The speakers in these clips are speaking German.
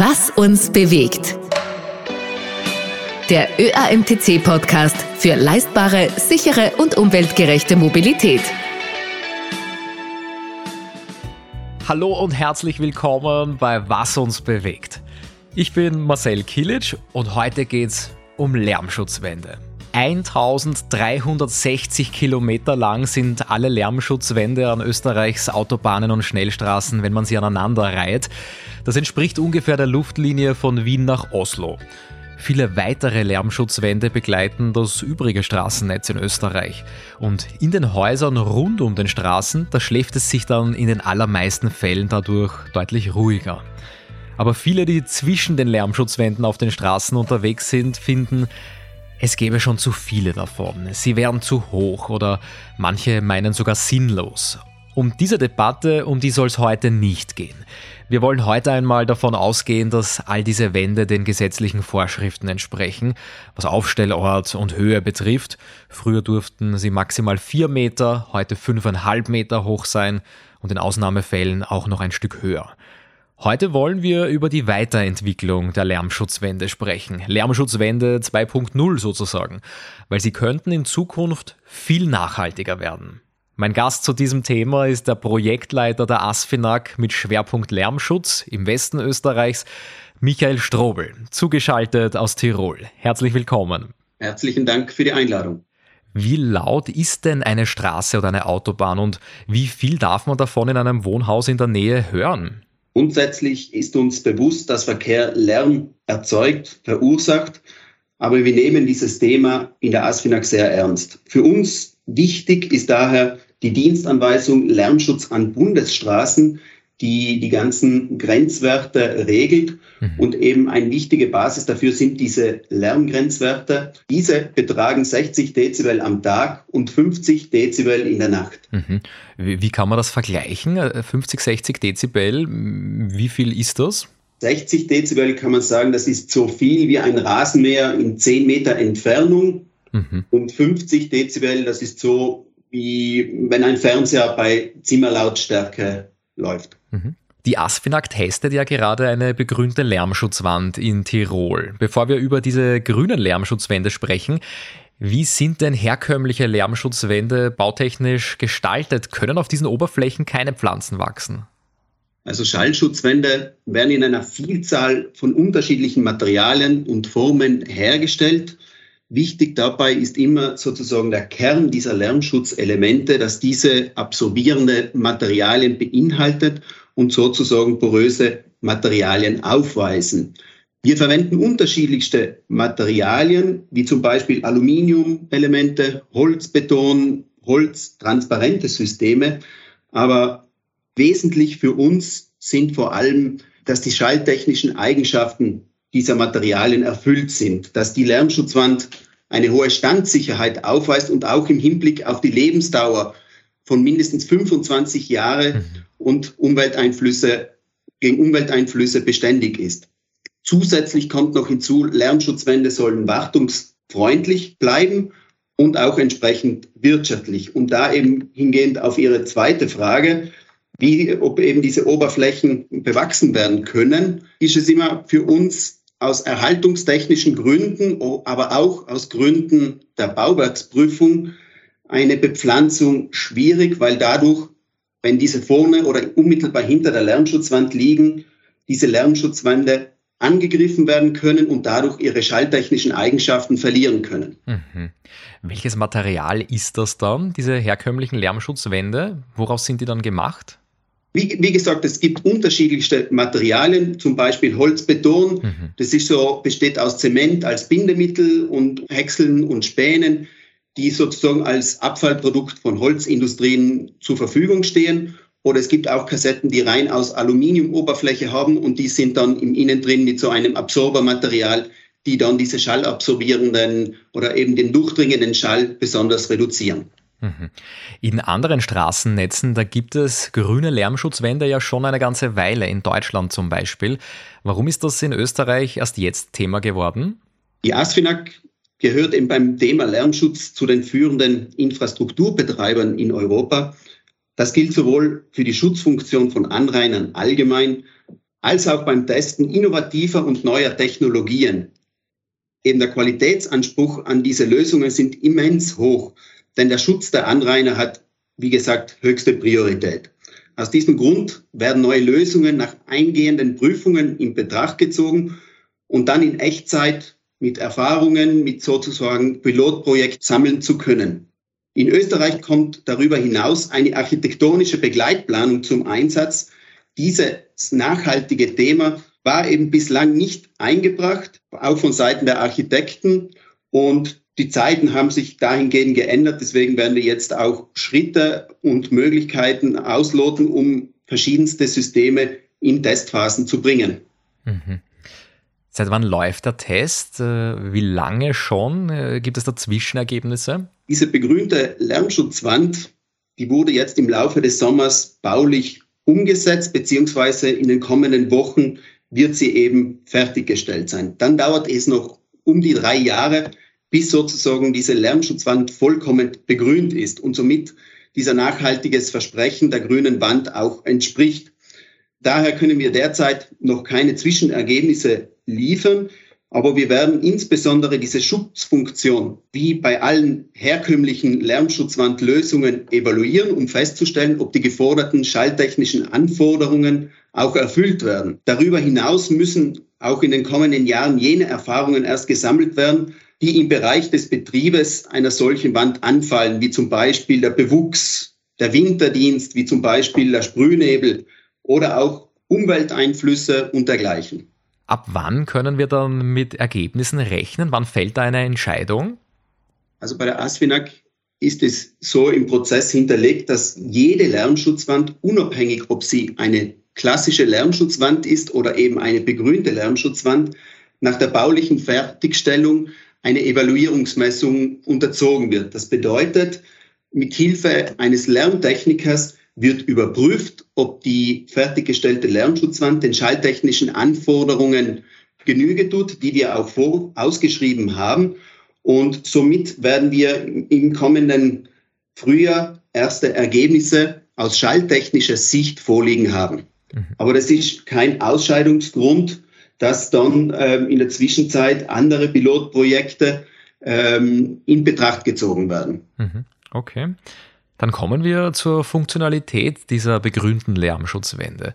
Was uns bewegt. Der ÖAMTC-Podcast für leistbare, sichere und umweltgerechte Mobilität. Hallo und herzlich willkommen bei Was uns bewegt. Ich bin Marcel Kilic und heute geht's um Lärmschutzwände. 1360 Kilometer lang sind alle Lärmschutzwände an Österreichs Autobahnen und Schnellstraßen, wenn man sie aneinander reiht. Das entspricht ungefähr der Luftlinie von Wien nach Oslo. Viele weitere Lärmschutzwände begleiten das übrige Straßennetz in Österreich. Und in den Häusern rund um den Straßen, da schläft es sich dann in den allermeisten Fällen dadurch deutlich ruhiger. Aber viele, die zwischen den Lärmschutzwänden auf den Straßen unterwegs sind, finden, es gäbe schon zu viele davon. Sie wären zu hoch oder manche meinen sogar sinnlos. Um diese Debatte, um die soll es heute nicht gehen. Wir wollen heute einmal davon ausgehen, dass all diese Wände den gesetzlichen Vorschriften entsprechen, was Aufstellort und Höhe betrifft. Früher durften sie maximal vier Meter, heute fünfeinhalb Meter hoch sein und in Ausnahmefällen auch noch ein Stück höher. Heute wollen wir über die Weiterentwicklung der Lärmschutzwände sprechen. Lärmschutzwände 2.0 sozusagen, weil sie könnten in Zukunft viel nachhaltiger werden. Mein Gast zu diesem Thema ist der Projektleiter der ASFINAG mit Schwerpunkt Lärmschutz im Westen Österreichs, Michael Strobel, zugeschaltet aus Tirol. Herzlich willkommen. Herzlichen Dank für die Einladung. Wie laut ist denn eine Straße oder eine Autobahn und wie viel darf man davon in einem Wohnhaus in der Nähe hören? Grundsätzlich ist uns bewusst, dass Verkehr Lärm erzeugt, verursacht, aber wir nehmen dieses Thema in der ASFINAG sehr ernst. Für uns wichtig ist daher die Dienstanweisung Lärmschutz an Bundesstraßen, die die ganzen Grenzwerte regelt. Mhm. Und eben eine wichtige Basis dafür sind diese Lärmgrenzwerte. Diese betragen 60 Dezibel am Tag und 50 Dezibel in der Nacht. Mhm. Wie kann man das vergleichen? 50, äh, 60 Dezibel, wie viel ist das? 60 Dezibel kann man sagen, das ist so viel wie ein Rasenmäher in 10 Meter Entfernung. Mhm. Und 50 Dezibel, das ist so wie wenn ein Fernseher bei Zimmerlautstärke läuft. Mhm. Die Asphinag testet ja gerade eine begrünte Lärmschutzwand in Tirol. Bevor wir über diese grünen Lärmschutzwände sprechen, wie sind denn herkömmliche Lärmschutzwände bautechnisch gestaltet? Können auf diesen Oberflächen keine Pflanzen wachsen? Also Schallschutzwände werden in einer Vielzahl von unterschiedlichen Materialien und Formen hergestellt. Wichtig dabei ist immer sozusagen der Kern dieser Lärmschutzelemente, dass diese absorbierende Materialien beinhaltet und sozusagen poröse Materialien aufweisen. Wir verwenden unterschiedlichste Materialien, wie zum Beispiel Aluminiumelemente, Holzbeton, Holz, transparente Systeme. Aber wesentlich für uns sind vor allem, dass die schalltechnischen Eigenschaften dieser Materialien erfüllt sind, dass die Lärmschutzwand eine hohe Standsicherheit aufweist und auch im Hinblick auf die Lebensdauer von mindestens 25 Jahre mhm. und Umwelteinflüsse gegen Umwelteinflüsse beständig ist. Zusätzlich kommt noch hinzu, Lärmschutzwände sollen wartungsfreundlich bleiben und auch entsprechend wirtschaftlich. Und da eben hingehend auf Ihre zweite Frage, wie, ob eben diese Oberflächen bewachsen werden können, ist es immer für uns aus erhaltungstechnischen Gründen, aber auch aus Gründen der Bauwerksprüfung eine Bepflanzung schwierig, weil dadurch, wenn diese vorne oder unmittelbar hinter der Lärmschutzwand liegen, diese Lärmschutzwände angegriffen werden können und dadurch ihre schalltechnischen Eigenschaften verlieren können. Mhm. Welches Material ist das dann, diese herkömmlichen Lärmschutzwände? Woraus sind die dann gemacht? Wie, wie, gesagt, es gibt unterschiedlichste Materialien, zum Beispiel Holzbeton. Mhm. Das ist so, besteht aus Zement als Bindemittel und Häckseln und Spänen, die sozusagen als Abfallprodukt von Holzindustrien zur Verfügung stehen. Oder es gibt auch Kassetten, die rein aus Aluminiumoberfläche haben und die sind dann im Innen drin mit so einem Absorbermaterial, die dann diese schallabsorbierenden oder eben den durchdringenden Schall besonders reduzieren. Mhm. In anderen Straßennetzen, da gibt es grüne Lärmschutzwände ja schon eine ganze Weile, in Deutschland zum Beispiel. Warum ist das in Österreich erst jetzt Thema geworden? Die ASFINAG gehört eben beim Thema Lärmschutz zu den führenden Infrastrukturbetreibern in Europa. Das gilt sowohl für die Schutzfunktion von Anrainern allgemein als auch beim Testen innovativer und neuer Technologien. Eben der Qualitätsanspruch an diese Lösungen sind immens hoch, denn der Schutz der Anrainer hat, wie gesagt, höchste Priorität. Aus diesem Grund werden neue Lösungen nach eingehenden Prüfungen in Betracht gezogen und dann in Echtzeit mit Erfahrungen, mit sozusagen Pilotprojekt sammeln zu können. In Österreich kommt darüber hinaus eine architektonische Begleitplanung zum Einsatz. Dieses nachhaltige Thema war eben bislang nicht eingebracht, auch von Seiten der Architekten. Und die Zeiten haben sich dahingehend geändert. Deswegen werden wir jetzt auch Schritte und Möglichkeiten ausloten, um verschiedenste Systeme in Testphasen zu bringen. Mhm. Seit wann läuft der Test? Äh, wie lange schon? Äh, gibt es da Zwischenergebnisse? Diese begrünte Lärmschutzwand, die wurde jetzt im Laufe des Sommers baulich umgesetzt, beziehungsweise in den kommenden Wochen wird sie eben fertiggestellt sein. Dann dauert es noch um die drei Jahre, bis sozusagen diese Lärmschutzwand vollkommen begrünt ist und somit dieser nachhaltiges Versprechen der grünen Wand auch entspricht. Daher können wir derzeit noch keine Zwischenergebnisse liefern. Aber wir werden insbesondere diese Schutzfunktion wie bei allen herkömmlichen Lärmschutzwandlösungen evaluieren, um festzustellen, ob die geforderten schalltechnischen Anforderungen auch erfüllt werden. Darüber hinaus müssen auch in den kommenden Jahren jene Erfahrungen erst gesammelt werden, die im Bereich des Betriebes einer solchen Wand anfallen, wie zum Beispiel der Bewuchs, der Winterdienst, wie zum Beispiel der Sprühnebel oder auch Umwelteinflüsse und dergleichen. Ab wann können wir dann mit Ergebnissen rechnen? Wann fällt da eine Entscheidung? Also bei der ASFINAG ist es so im Prozess hinterlegt, dass jede Lärmschutzwand, unabhängig ob sie eine klassische Lärmschutzwand ist oder eben eine begrünte Lärmschutzwand, nach der baulichen Fertigstellung eine Evaluierungsmessung unterzogen wird. Das bedeutet, mit Hilfe eines Lärmtechnikers wird überprüft, ob die fertiggestellte Lärmschutzwand den schalltechnischen Anforderungen Genüge tut, die wir auch vor, ausgeschrieben haben. Und somit werden wir im kommenden Frühjahr erste Ergebnisse aus schalltechnischer Sicht vorliegen haben. Mhm. Aber das ist kein Ausscheidungsgrund, dass dann ähm, in der Zwischenzeit andere Pilotprojekte ähm, in Betracht gezogen werden. Mhm. Okay. Dann kommen wir zur Funktionalität dieser begrünten Lärmschutzwände.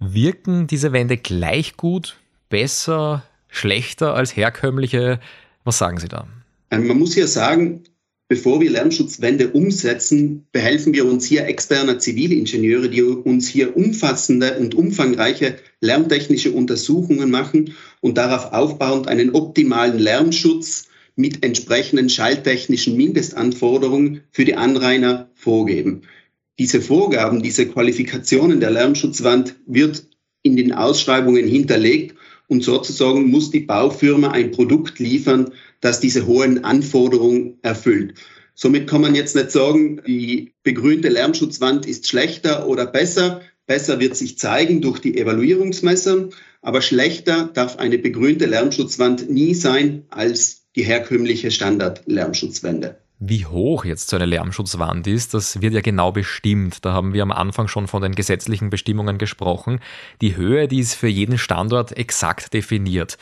Wirken diese Wände gleich gut, besser, schlechter als herkömmliche? Was sagen Sie da? Ähm, man muss hier sagen, bevor wir Lärmschutzwände umsetzen, behelfen wir uns hier externer Zivilingenieure, die uns hier umfassende und umfangreiche lärmtechnische Untersuchungen machen und darauf aufbauend einen optimalen Lärmschutz mit entsprechenden schalltechnischen Mindestanforderungen für die Anrainer vorgeben. Diese Vorgaben, diese Qualifikationen der Lärmschutzwand wird in den Ausschreibungen hinterlegt und sozusagen muss die Baufirma ein Produkt liefern, das diese hohen Anforderungen erfüllt. Somit kann man jetzt nicht sagen, die begrünte Lärmschutzwand ist schlechter oder besser. Besser wird sich zeigen durch die Evaluierungsmesser, aber schlechter darf eine begrünte Lärmschutzwand nie sein als die herkömmliche Standard-Lärmschutzwände. Wie hoch jetzt so eine Lärmschutzwand ist, das wird ja genau bestimmt. Da haben wir am Anfang schon von den gesetzlichen Bestimmungen gesprochen. Die Höhe, die ist für jeden Standort exakt definiert.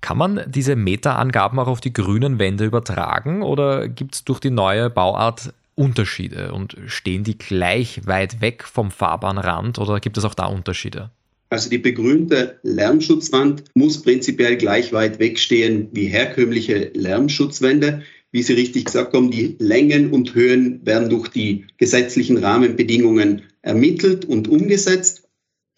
Kann man diese Meterangaben auch auf die grünen Wände übertragen oder gibt es durch die neue Bauart Unterschiede und stehen die gleich weit weg vom Fahrbahnrand oder gibt es auch da Unterschiede? Also die begrünte Lärmschutzwand muss prinzipiell gleich weit wegstehen wie herkömmliche Lärmschutzwände. Wie Sie richtig gesagt haben, die Längen und Höhen werden durch die gesetzlichen Rahmenbedingungen ermittelt und umgesetzt.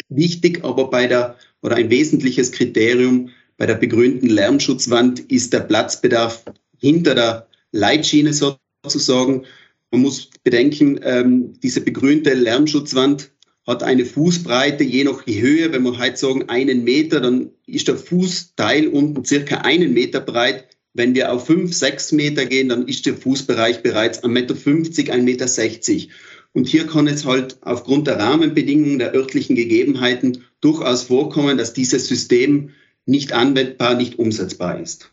Wichtig aber bei der oder ein wesentliches Kriterium bei der begrünten Lärmschutzwand ist der Platzbedarf hinter der Leitschiene sozusagen. Man muss bedenken, ähm, diese begrünte Lärmschutzwand hat eine Fußbreite je nach Höhe, wenn wir heute sagen einen Meter, dann ist der Fußteil unten circa einen Meter breit. Wenn wir auf fünf, sechs Meter gehen, dann ist der Fußbereich bereits 1,50 Meter, 1,60 Meter. Und hier kann es halt aufgrund der Rahmenbedingungen, der örtlichen Gegebenheiten durchaus vorkommen, dass dieses System nicht anwendbar, nicht umsetzbar ist.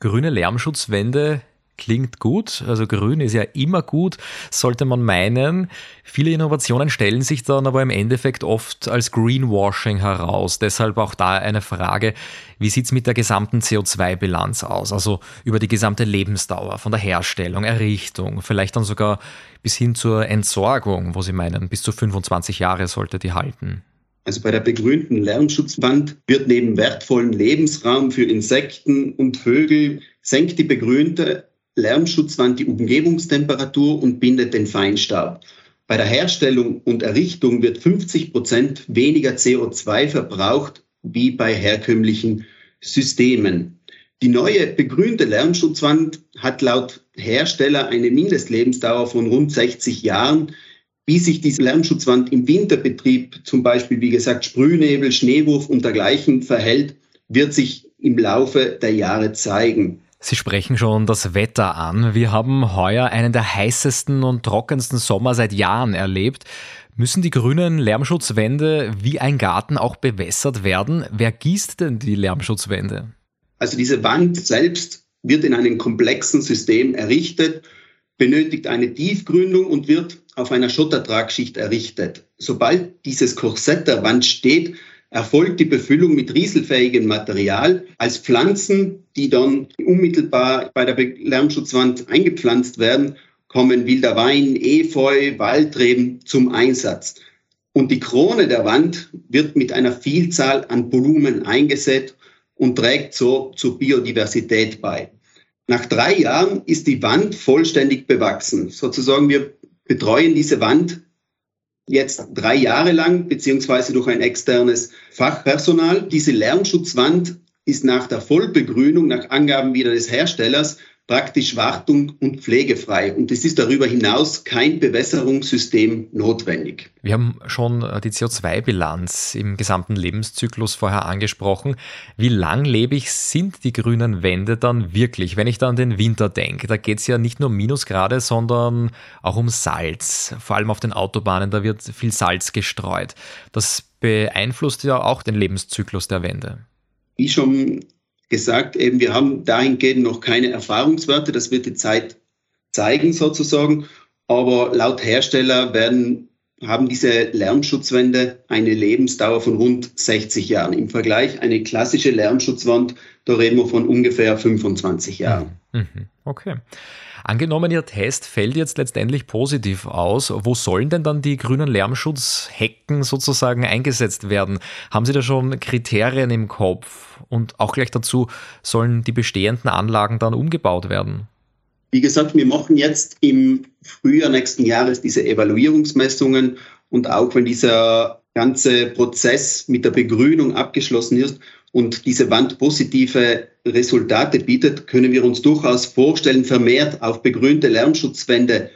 Grüne Lärmschutzwände klingt gut. Also grün ist ja immer gut, sollte man meinen. Viele Innovationen stellen sich dann aber im Endeffekt oft als Greenwashing heraus. Deshalb auch da eine Frage, wie sieht es mit der gesamten CO2-Bilanz aus? Also über die gesamte Lebensdauer, von der Herstellung, Errichtung, vielleicht dann sogar bis hin zur Entsorgung, wo Sie meinen, bis zu 25 Jahre sollte die halten. Also bei der begrünten Lärmschutzwand wird neben wertvollen Lebensraum für Insekten und Vögel senkt die begrünte Lärmschutzwand die Umgebungstemperatur und bindet den Feinstaub. Bei der Herstellung und Errichtung wird 50 Prozent weniger CO2 verbraucht wie bei herkömmlichen Systemen. Die neue begrünte Lärmschutzwand hat laut Hersteller eine Mindestlebensdauer von rund 60 Jahren. Wie sich diese Lärmschutzwand im Winterbetrieb, zum Beispiel wie gesagt Sprühnebel, Schneewurf und dergleichen verhält, wird sich im Laufe der Jahre zeigen. Sie sprechen schon das Wetter an. Wir haben heuer einen der heißesten und trockensten Sommer seit Jahren erlebt. Müssen die grünen Lärmschutzwände wie ein Garten auch bewässert werden? Wer gießt denn die Lärmschutzwände? Also diese Wand selbst wird in einem komplexen System errichtet, benötigt eine Tiefgründung und wird auf einer Schottertragschicht errichtet. Sobald dieses Korsett der Wand steht, erfolgt die Befüllung mit rieselfähigem Material als Pflanzen, die dann unmittelbar bei der Lärmschutzwand eingepflanzt werden, kommen wilder Wein, Efeu, Waldreben zum Einsatz. Und die Krone der Wand wird mit einer Vielzahl an Blumen eingesetzt und trägt so zur Biodiversität bei. Nach drei Jahren ist die Wand vollständig bewachsen. Sozusagen wir betreuen diese Wand jetzt drei Jahre lang, beziehungsweise durch ein externes Fachpersonal. Diese Lärmschutzwand ist nach der Vollbegrünung, nach Angaben wieder des Herstellers, praktisch wartung- und pflegefrei. Und es ist darüber hinaus kein Bewässerungssystem notwendig. Wir haben schon die CO2-Bilanz im gesamten Lebenszyklus vorher angesprochen. Wie langlebig sind die grünen Wände dann wirklich? Wenn ich da an den Winter denke, da geht es ja nicht nur um Minusgrade, sondern auch um Salz. Vor allem auf den Autobahnen, da wird viel Salz gestreut. Das beeinflusst ja auch den Lebenszyklus der Wände. Wie schon gesagt, eben wir haben dahingehend noch keine Erfahrungswerte, das wird die Zeit zeigen sozusagen, aber laut Hersteller werden haben diese Lärmschutzwände eine Lebensdauer von rund 60 Jahren. Im Vergleich eine klassische Lärmschutzwand, da reden wir von ungefähr 25 Jahren. Mhm. Okay. Angenommen, Ihr Test fällt jetzt letztendlich positiv aus, wo sollen denn dann die grünen Lärmschutzhecken sozusagen eingesetzt werden? Haben Sie da schon Kriterien im Kopf? Und auch gleich dazu, sollen die bestehenden Anlagen dann umgebaut werden? Wie gesagt, wir machen jetzt im Frühjahr nächsten Jahres diese Evaluierungsmessungen und auch wenn dieser ganze Prozess mit der Begrünung abgeschlossen ist, und diese Wand positive Resultate bietet, können wir uns durchaus vorstellen, vermehrt auf begrünte Lärmschutzwände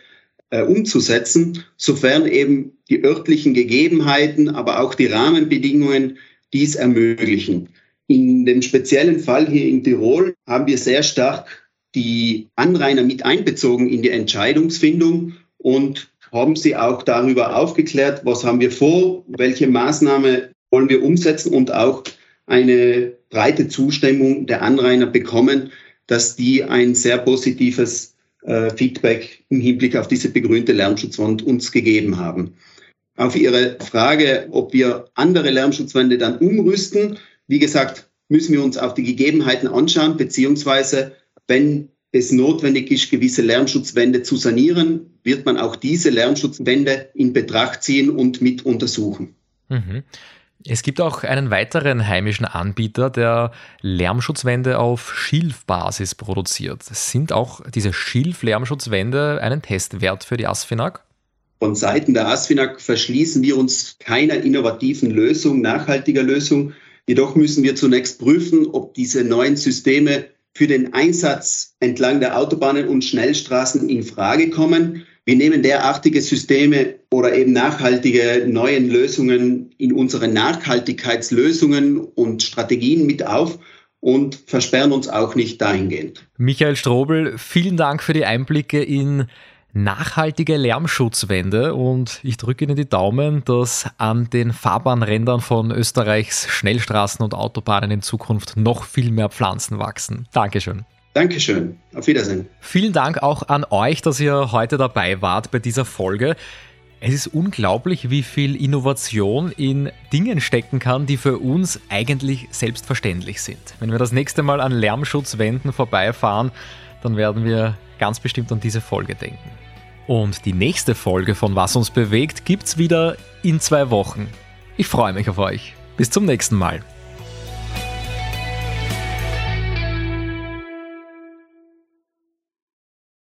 äh, umzusetzen, sofern eben die örtlichen Gegebenheiten, aber auch die Rahmenbedingungen dies ermöglichen. In dem speziellen Fall hier in Tirol haben wir sehr stark die Anrainer mit einbezogen in die Entscheidungsfindung und haben sie auch darüber aufgeklärt, was haben wir vor, welche Maßnahme wollen wir umsetzen und auch eine breite Zustimmung der Anrainer bekommen, dass die ein sehr positives äh, Feedback im Hinblick auf diese begrünte Lärmschutzwand uns gegeben haben. Auf Ihre Frage, ob wir andere Lärmschutzwände dann umrüsten, wie gesagt, müssen wir uns auf die Gegebenheiten anschauen, beziehungsweise wenn es notwendig ist, gewisse Lärmschutzwände zu sanieren, wird man auch diese Lärmschutzwände in Betracht ziehen und mit untersuchen. Mhm. Es gibt auch einen weiteren heimischen Anbieter, der Lärmschutzwände auf Schilfbasis produziert. Sind auch diese Schilf-Lärmschutzwände einen Testwert für die Asfinag? Von Seiten der Asfinag verschließen wir uns keiner innovativen Lösung, nachhaltiger Lösung. Jedoch müssen wir zunächst prüfen, ob diese neuen Systeme für den Einsatz entlang der Autobahnen und Schnellstraßen in Frage kommen. Wir nehmen derartige Systeme oder eben nachhaltige neuen Lösungen in unsere Nachhaltigkeitslösungen und Strategien mit auf und versperren uns auch nicht dahingehend. Michael Strobel, vielen Dank für die Einblicke in nachhaltige Lärmschutzwände und ich drücke Ihnen die Daumen, dass an den Fahrbahnrändern von Österreichs Schnellstraßen und Autobahnen in Zukunft noch viel mehr Pflanzen wachsen. Dankeschön. Dankeschön. Auf Wiedersehen. Vielen Dank auch an euch, dass ihr heute dabei wart bei dieser Folge. Es ist unglaublich, wie viel Innovation in Dingen stecken kann, die für uns eigentlich selbstverständlich sind. Wenn wir das nächste Mal an Lärmschutzwänden vorbeifahren, dann werden wir ganz bestimmt an diese Folge denken. Und die nächste Folge von Was uns bewegt gibt's wieder in zwei Wochen. Ich freue mich auf euch. Bis zum nächsten Mal.